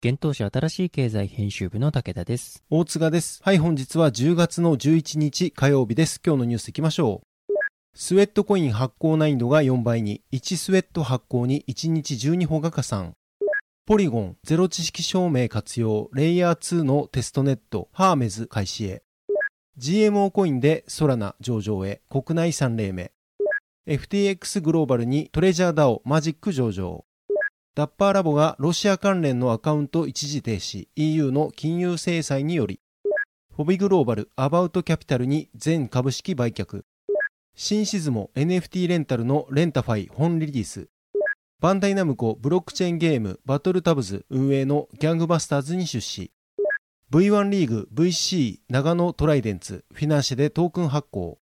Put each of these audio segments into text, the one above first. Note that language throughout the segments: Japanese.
現当社新しい経済編集部の武田です。大塚です。はい、本日は10月の11日火曜日です。今日のニュースいきましょう。スウェットコイン発行難易度が4倍に、1スウェット発行に1日12歩が加算。ポリゴン、ゼロ知識証明活用、レイヤー2のテストネット、ハーメズ開始へ。GMO コインでソラナ上場へ、国内3例目。FTX グローバルにトレジャーダオマジック上場。ダッパーラボがロシア関連のアカウント一時停止、EU の金融制裁により。フォビグローバル、アバウトキャピタルに全株式売却。シンシズモ NFT レンタルのレンタファイ本リリース。バンダイナムコブロックチェーンゲームバトルタブズ運営のギャングバスターズに出資。V1 リーグ VC 長野トライデンツフィナンシェでトークン発行。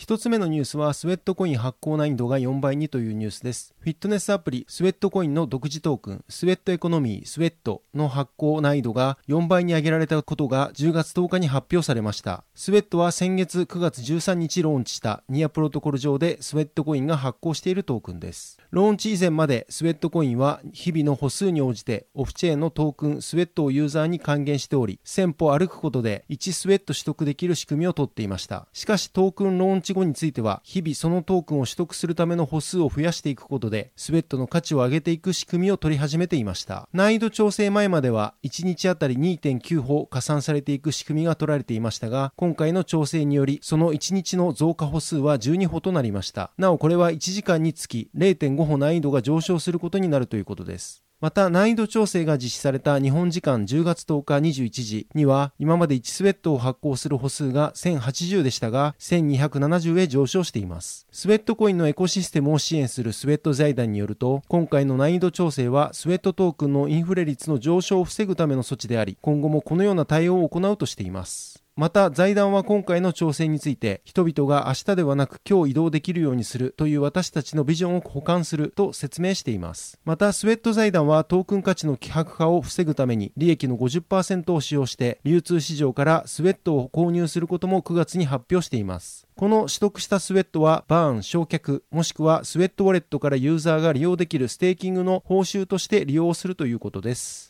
一つ目のニュースはスウェットコイン発行難易度が4倍にというニュースです。フィットネスアプリスウェットコインの独自トークンスウェットエコノミースウェットの発行難易度が4倍に上げられたことが10月10日に発表されました。スウェットは先月9月13日ローンチしたニアプロトコル上でスウェットコインが発行しているトークンです。ローンチ以前までスウェットコインは日々の歩数に応じてオフチェーンのトークンスウェットをユーザーに還元しており1000歩歩くことで1スウェット取得できる仕組みを取っていました。しかしトークンローンチ後については日々そのトークンを取得するための歩数を増やしていくことでスウェットの価値を上げていく仕組みを取り始めていました。難易度調整前までは1日あたり2.9歩加算されていく仕組みが取られていましたが今回の調整によりその1日の増加歩数は12歩となりました。なおこれは1時間につき0.5歩難易度が上昇することになるということです。また難易度調整が実施された日本時間10月10日21時には今まで1スウェットを発行する歩数が1080でしたが1270へ上昇しています。スウェットコインのエコシステムを支援するスウェット財団によると今回の難易度調整はスウェットトークンのインフレ率の上昇を防ぐための措置であり今後もこのような対応を行うとしています。また財団は今回の調整について人々が明日ではなく今日移動できるようにするという私たちのビジョンを補完すると説明していますまたスウェット財団はトークン価値の希薄化を防ぐために利益の50%を使用して流通市場からスウェットを購入することも9月に発表していますこの取得したスウェットはバーン、焼却、もしくはスウェットウォレットからユーザーが利用できるステーキングの報酬として利用するということです。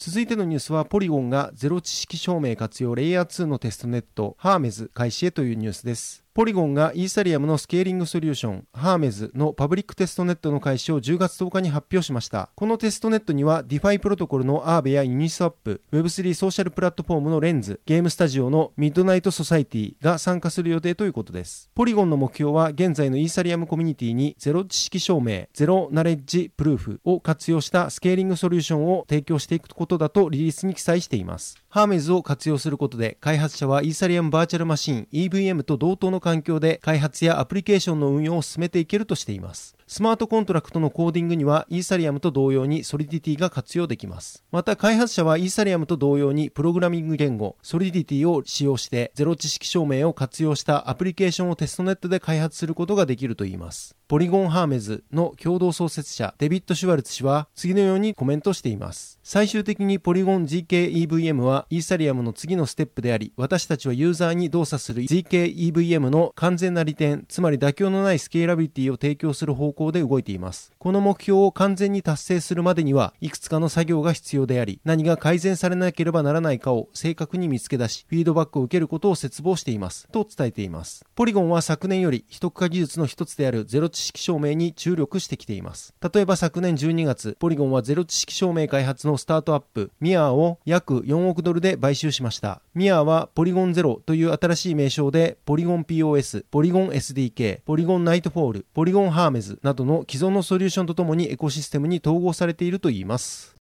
続いてのニュースはポリゴンがゼロ知識証明活用レイヤー2のテストネットハーメズ開始へというニュースです。ポリゴンがイーサリアムのスケーリングソリューションハーメズのパブリックテストネットの開始を10月10日に発表しました。このテストネットには DeFi プロトコルのアーベやユニスワップ、Web3 ソーシャルプラットフォームのレンズ、ゲームスタジオのミッドナイトソサイティが参加する予定ということです。ポリゴンの目標は現在のイーサリアムコミュニティにゼロ知識証明、ゼロナレッジプルーフを活用したスケーリングソリューションを提供していくことだとリリースに記載しています。ハーメズを活用することで開発者はイーサリアムバーチャルマシン EVM と同等の環境で開発やアプリケーションの運用を進めていけるとしています。スマートコントラクトのコーディングにはイーサリアムと同様にソリディティが活用できます。また開発者はイーサリアムと同様にプログラミング言語ソリディティを使用してゼロ知識証明を活用したアプリケーションをテストネットで開発することができるといいます。ポリゴンハーメズの共同創設者デビッド・シュワルツ氏は次のようにコメントしています。最終的にポリゴン zkEVM はイーサリアムの次のステップであり、私たちはユーザーに動作する zkEVM の完全な利点、つまり妥協のないスケーラビリティを提供する方向で動いています。この目標を完全に達成するまでには、いくつかの作業が必要であり、何が改善されなければならないかを正確に見つけ出し、フィードバックを受けることを切望しています。と伝えています。ポリゴンは昨年より、秘匿化技術の一つであるゼロ知識証明に注力してきています。例えば昨年12月、ポリゴンはゼロ知識証明開発のスタートアップ、ミアーを約4億ドルで買収しました。ミアーはポリゴンゼロという新しい名称で、ポリゴン PoS、ポリゴン SDK、ポリゴンナイトフォール、ポリゴンハーメズなどの既存のソリューションとともにエコシステムに統合されているといいます。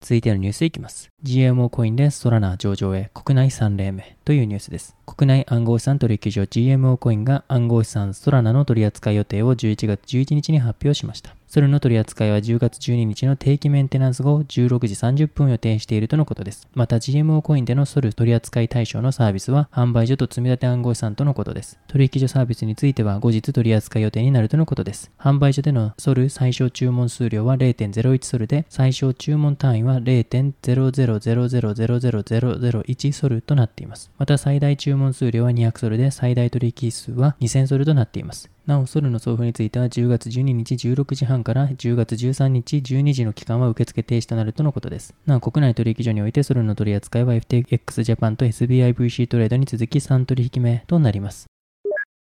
続いてのニュースいきます。GMO コインでソラナ上場へ国内3例目というニュースです。国内暗号資産取引所 GMO コインが暗号資産ソラナの取り扱い予定を11月11日に発表しました。ソルの取り扱いは10月12日の定期メンテナンス後16時30分を予定しているとのことです。また GMO コインでのソル取扱い対象のサービスは販売所と積み立て暗号資産とのことです。取引所サービスについては後日取り扱い予定になるとのことです。販売所でのソル最小注文数量は0.01ソルで最小注文単位は0.000000001ソルとなっています。また最大注文数量は200ソルで最大取引数は2000ソルとなっています。なお、ソルの送付については10月12日16時半から10月13日12時の期間は受付停止となるとのことです。なお、国内取引所においてソルの取り扱いは FTX ジャパンと SBIVC トレードに続き3取引目となります。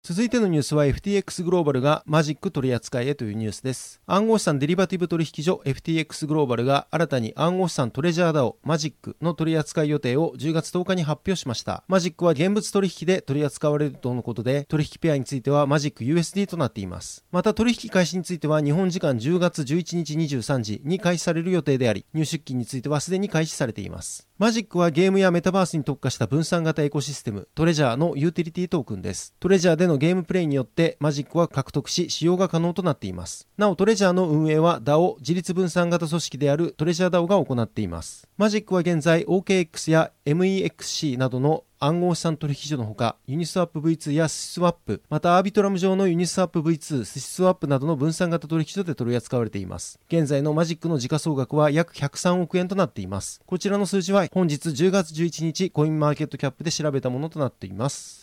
続いてのニュースは FTX グローバルがマジック取り扱いへというニュースです。暗号資産デリバティブ取引所 FTX グローバルが新たに暗号資産トレジャーダオマジックの取り扱い予定を10月10日に発表しました。マジックは現物取引で取り扱われるとのことで、取引ペアについてはマジック USD となっています。また取引開始については日本時間10月11日23時に開始される予定であり、入出金についてはすでに開始されています。マジックはゲームやメタバースに特化した分散型エコシステム、トレジャーのユーティリティトークンです。トレジャーでのゲームプレイによってマジックは獲得し、使用が可能となっています。なお、トレジャーの運営は DAO、自律分散型組織であるトレジャー DAO が行っています。マジックは現在 OKX や MEXC などの暗号資産取引所のほか、ユニスワップ V2 やスシスワップ、またアービトラム上のユニスワップ V2、スシスワップなどの分散型取引所で取り扱われています。現在のマジックの時価総額は約103億円となっています。こちらの数字は本日10月11日コインマーケットキャップで調べたものとなっています。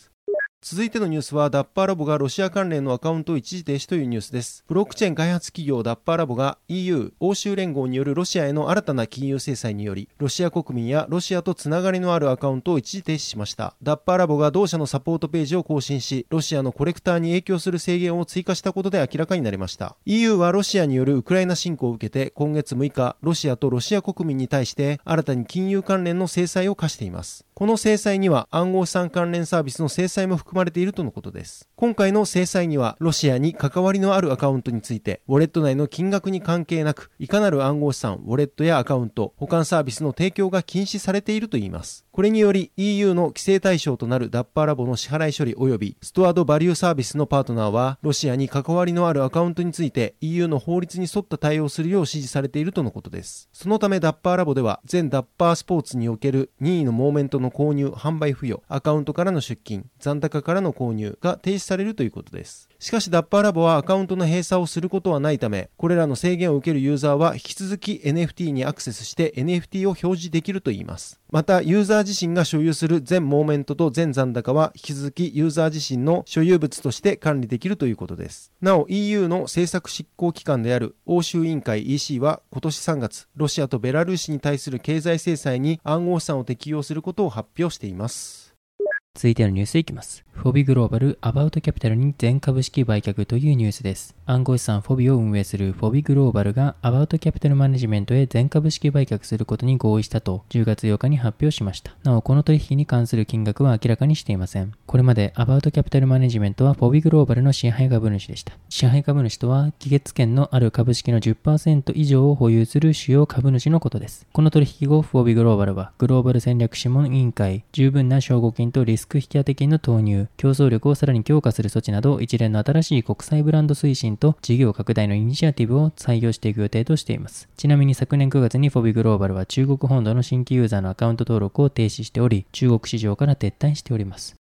続いてのニュースは、ダッパーラボがロシア関連のアカウントを一時停止というニュースです。ブロックチェーン開発企業ダッパーラボが EU、欧州連合によるロシアへの新たな金融制裁により、ロシア国民やロシアとつながりのあるアカウントを一時停止しました。ダッパーラボが同社のサポートページを更新し、ロシアのコレクターに影響する制限を追加したことで明らかになりました。EU はロシアによるウクライナ侵攻を受けて、今月6日、ロシアとロシア国民に対して新たに金融関連の制裁を課しています。この制裁には暗号資産関連サービスの制裁も含まれているとのことです。今回の制裁には、ロシアに関わりのあるアカウントについて、ウォレット内の金額に関係なく、いかなる暗号資産、ウォレットやアカウント、保管サービスの提供が禁止されているといいます。これにより EU の規制対象となるダッパーラボの支払い処理及びストアードバリューサービスのパートナーはロシアに関わりのあるアカウントについて EU の法律に沿った対応するよう指示されているとのことです。そのためダッパーラボでは全ダッパースポーツにおける任意のモーメントの購入、販売付与、アカウントからの出金、残高からの購入が停止されるということです。しかしダッパーラボはアカウントの閉鎖をすることはないため、これらの制限を受けるユーザーは引き続き NFT にアクセスして NFT を表示できるといいます。また、ユーザー自身が所有する全モーメントと全残高は引き続きユーザー自身の所有物として管理できるということです。なお、EU の政策執行機関である欧州委員会 EC は今年3月、ロシアとベラルーシに対する経済制裁に暗号資産を適用することを発表しています。続いてのニュースいきます。フォビグローバルアバウトキャピタルに全株式売却というニュースです。暗号資産フォビを運営するフォビグローバルがアバウトキャピタルマネジメントへ全株式売却することに合意したと10月8日に発表しました。なお、この取引に関する金額は明らかにしていません。これまでアバウトキャピタルマネジメントはフォビグローバルの支配株主でした。支配株主とは、期月権のある株式の10%以上を保有する主要株主のことです。この取引後、フォビグローバルはグローバル戦略諮問委員会、十分な証拠金とリスクク引き当て金の投入、競争力をさらに強化する措置など一連の新しい国際ブランド推進と事業拡大のイニシアティブを採用していく予定としています。ちなみに昨年9月にフォビグローバルは中国本土の新規ユーザーのアカウント登録を停止しており、中国市場から撤退しております。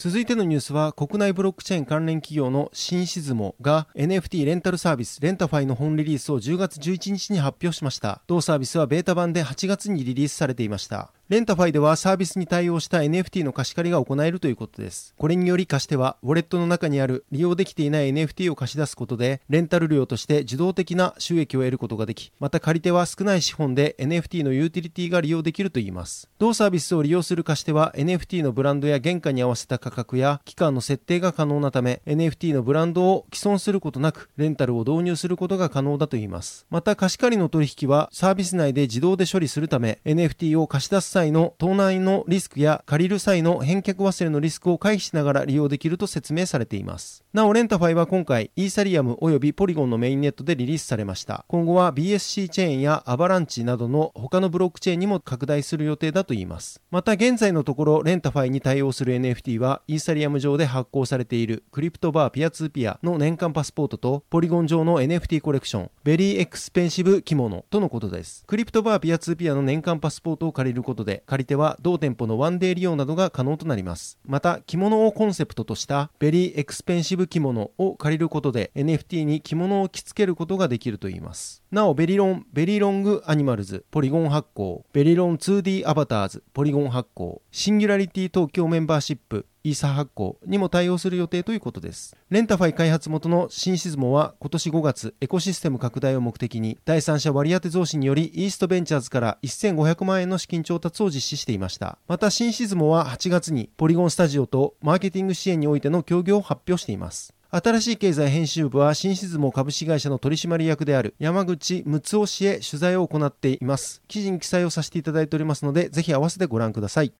続いてのニュースは国内ブロックチェーン関連企業のシンシズモが NFT レンタルサービスレンタファイの本リリースを10月11日に発表しました同サービスはベータ版で8月にリリースされていましたレンタファイではサービスに対応した NFT の貸し借りが行えるということです。これにより貸し手は、ウォレットの中にある利用できていない NFT を貸し出すことで、レンタル料として受動的な収益を得ることができ、また借り手は少ない資本で NFT のユーティリティが利用できるといいます。同サービスを利用する貸し手は NFT のブランドや原価に合わせた価格や期間の設定が可能なため、NFT のブランドを毀損することなく、レンタルを導入することが可能だといいます。また貸し借りの取引はサービス内で自動で処理するため、NFT を貸し出す際の盗難のリスクや借りる際の返却忘れのリスクを回避しながら利用できると説明されています。なお、レンタファイは今回、イーサリアム及びポリゴンのメインネットでリリースされました。今後は BSC チェーンやアバランチなどの他のブロックチェーンにも拡大する予定だといいます。また、現在のところ、レンタファイに対応する NFT は、イーサリアム上で発行されているクリプトバーピアツーピアの年間パスポートと、ポリゴン上の NFT コレクション、Very Expensive 着物とのことです。クリプトバーピアツーピアの年間パスポートを借りることで、で借り手は同店舗のワンデー利用などが可能となります。また、着物をコンセプトとした Very Expensive 着物を借りることで NFT に着物を着付けることができるといいます。なお、ベリロン、 Very Long Animals、ポリゴン発行、 Very Long 2D Avatars、ポリゴン発行、シンギュラリティ東京メンバーシップ、イーサ発行にも対応する予定ということです。レンタファイ開発元のシンシズモは今年5月、エコシステム拡大を目的に、第三者割当増資によりイーストベンチャーズから1500万円の資金調達を実施していました。また、シンシズモは8月にポリゴンスタジオとマーケティング支援においての協業を発表しています。新しい経済編集部は新シズモ株式会社の取締役である山口睦夫氏へ取材を行っています。記事に記載をさせていただいておりますので、ぜひ合わせてご覧ください。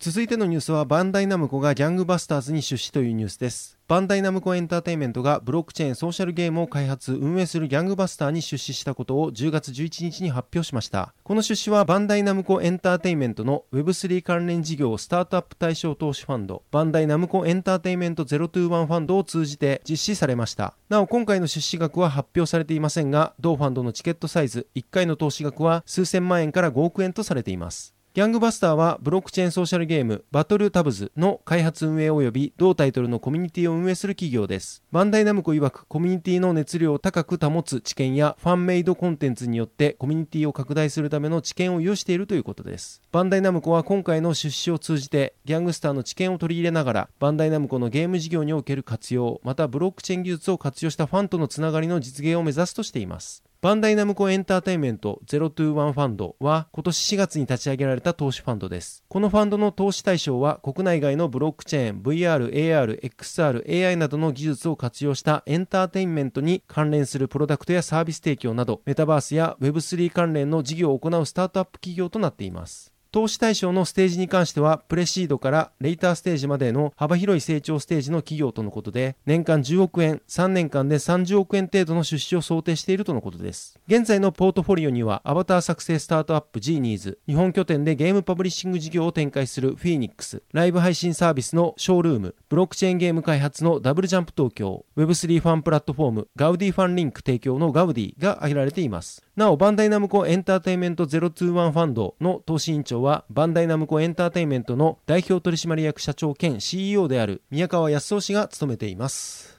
続いてのニュースはバンダイナムコがギャングバスターズに出資というニュースです。バンダイナムコエンターテインメントがブロックチェーンソーシャルゲームを開発、運営するギャングバスターに出資したことを10月11日に発表しました。この出資はバンダイナムコエンターテインメントの Web3 関連事業スタートアップ対象投資ファンド、バンダイナムコエンターテインメント021ファンドを通じて実施されました。なお今回の出資額は発表されていませんが、同ファンドのチケットサイズ、1回の投資額は数千万円から5億円とされています。ギャングバスターはブロックチェーンソーシャルゲームバトルタブズの開発運営及び同タイトルのコミュニティを運営する企業です。バンダイナムコ曰くコミュニティの熱量を高く保つ知見やファンメイドコンテンツによってコミュニティを拡大するための知見を有しているということです。バンダイナムコは今回の出資を通じてギャングスターの知見を取り入れながらバンダイナムコのゲーム事業における活用またブロックチェーン技術を活用したファンとのつながりの実現を目指すとしています。バンダイナムコエンターテインメント021ファンドは今年4月に立ち上げられた投資ファンドです。このファンドの投資対象は国内外のブロックチェーン、VR、AR、XR、AI などの技術を活用したエンターテインメントに関連するプロダクトやサービス提供などメタバースや Web3 関連の事業を行うスタートアップ企業となっています。投資対象のステージに関しては、プレシードからレイターステージまでの幅広い成長ステージの企業とのことで、年間10億円、3年間で30億円程度の出資を想定しているとのことです。現在のポートフォリオには、アバター作成スタートアップ Genies、日本拠点でゲームパブリッシング事業を展開するフィーニックス、ライブ配信サービスのショールーム、ブロックチェーンゲーム開発のダブルジャンプ東京、Web3 ファンプラットフォーム、ガウディファンリンク提供のガウディが挙げられています。なお、バンダイナムコエンターテインメント021ファンドの投資委員長は、バンダイナムコエンターテインメントの代表取締役社長兼 CEO である宮河恭夫氏が務めています。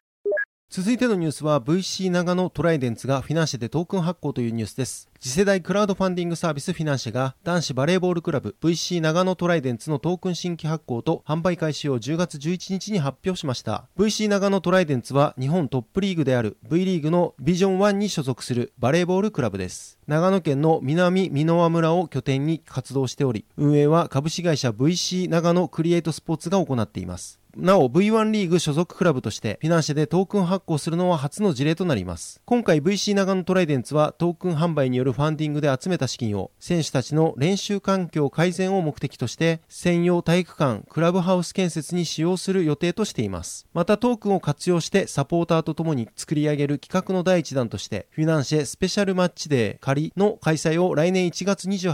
続いてのニュースは VC 長野トライデンツがフィナンシェでトークン発行というニュースです。次世代クラウドファンディングサービスフィナンシェが男子バレーボールクラブ VC 長野トライデンツのトークン新規発行と販売開始を10月11日に発表しました。VC 長野トライデンツは日本トップリーグである V リーグのディビジョン1に所属するバレーボールクラブです。長野県の南箕輪村を拠点に活動しており、運営は株式会社 VC 長野クリエイトスポーツが行っています。なお V1 リーグ所属クラブとしてフィナンシェでトークン発行するのは初の事例となります。今回 VC 長野トライデンツはトークン販売によるファンディングで集めた資金を選手たちの練習環境改善を目的として専用体育館、クラブハウス建設に使用する予定としています。またトークンを活用してサポーターとともに作り上げる企画の第一弾としてフィナンシェスペシャルマッチデー仮の開催を来年1月28、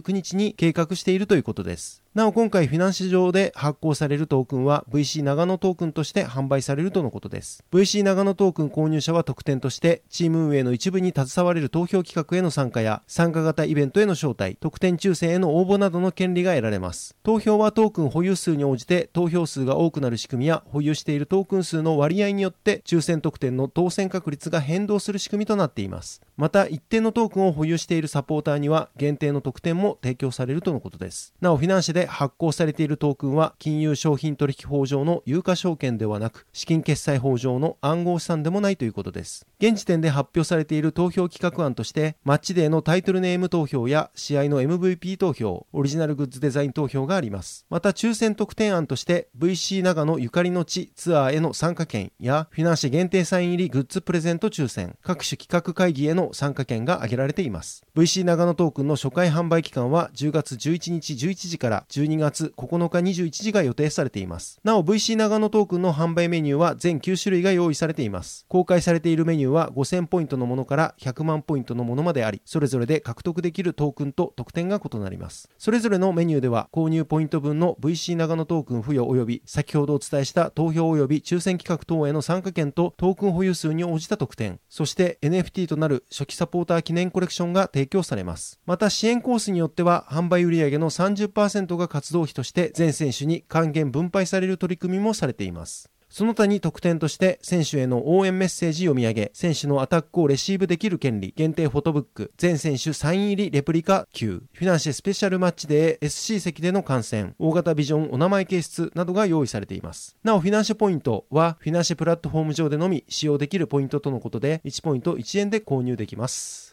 29日に計画しているということです。なお今回フィナンシェ上で発行されるトークンは VC 長野トークンとして販売されるとのことです。VC 長野トークン購入者は特典としてチーム運営の一部に携われる投票企画への参加や参加型イベントへの招待、特典抽選への応募などの権利が得られます。投票はトークン保有数に応じて投票数が多くなる仕組みや保有しているトークン数の割合によって抽選特典の当選確率が変動する仕組みとなっています。また一定のトークンを保有しているサポーターには限定の特典も提供されるとのことです。なおフィナンシェで発行されているトークンは金融商品取引法上の有価証券ではなく資金決済法上の暗号資産でもないということです。現時点で発表されている投票企画案としてマッチデーのタイトルネーム投票や試合の MVP 投票、オリジナルグッズデザイン投票があります。また抽選特典案として VC 長野ゆかりの地ツアーへの参加券やフィナンシェ限定サイン入りグッズプレゼント抽選、各種企画会議への参加券が挙げられています。VC 長野トークンの初回販売期間は10月11日11時から12月9日21時が予定されています。なお VC 長野トークンの販売メニューは全9種類が用意されています。公開されているメニューは5000ポイントのものから100万ポイントのものまであり、それぞれで獲得できるトークンと特典が異なります。それぞれのメニューでは購入ポイント分の VC 長野トークン付与及び先ほどお伝えした投票及び抽選企画等への参加券とトークン保有数に応じた特典、そして NFT となる初期サポーター記念コレクションが提供されます。また支援コースによっては販売売上の30%がが活動費として全選手に還元分配される取り組みもされています。その他に特典として選手への応援メッセージ読み上げ、選手のアタックをレシーブできる権利、限定フォトブック、全選手サイン入りレプリカ級、フィナンシェスペシャルマッチで SC 席での観戦、大型ビジョンお名前掲出などが用意されています。なお、フィナンシェポイントはフィナンシェプラットフォーム上でのみ使用できるポイントとのことで、1ポイント1円で購入できます。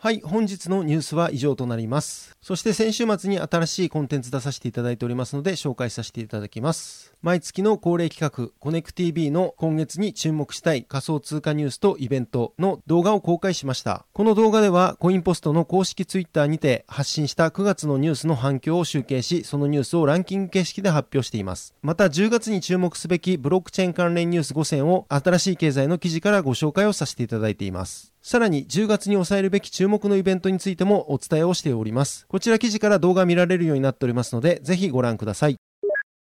はい、本日のニュースは以上となります。そして先週末に新しいコンテンツ出させていただいておりますので紹介させていただきます。毎月の恒例企画、コネク TV の今月に注目したい仮想通貨ニュースとイベントの動画を公開しました。この動画ではコインポストの公式ツイッターにて発信した9月のニュースの反響を集計し、そのニュースをランキング形式で発表しています。また10月に注目すべきブロックチェーン関連ニュース5選を新しい経済の記事からご紹介をさせていただいています。さらに10月に抑えるべき注目のイベントについてもお伝えをしております。こちら記事から動画見られるようになっておりますので、ぜひご覧ください。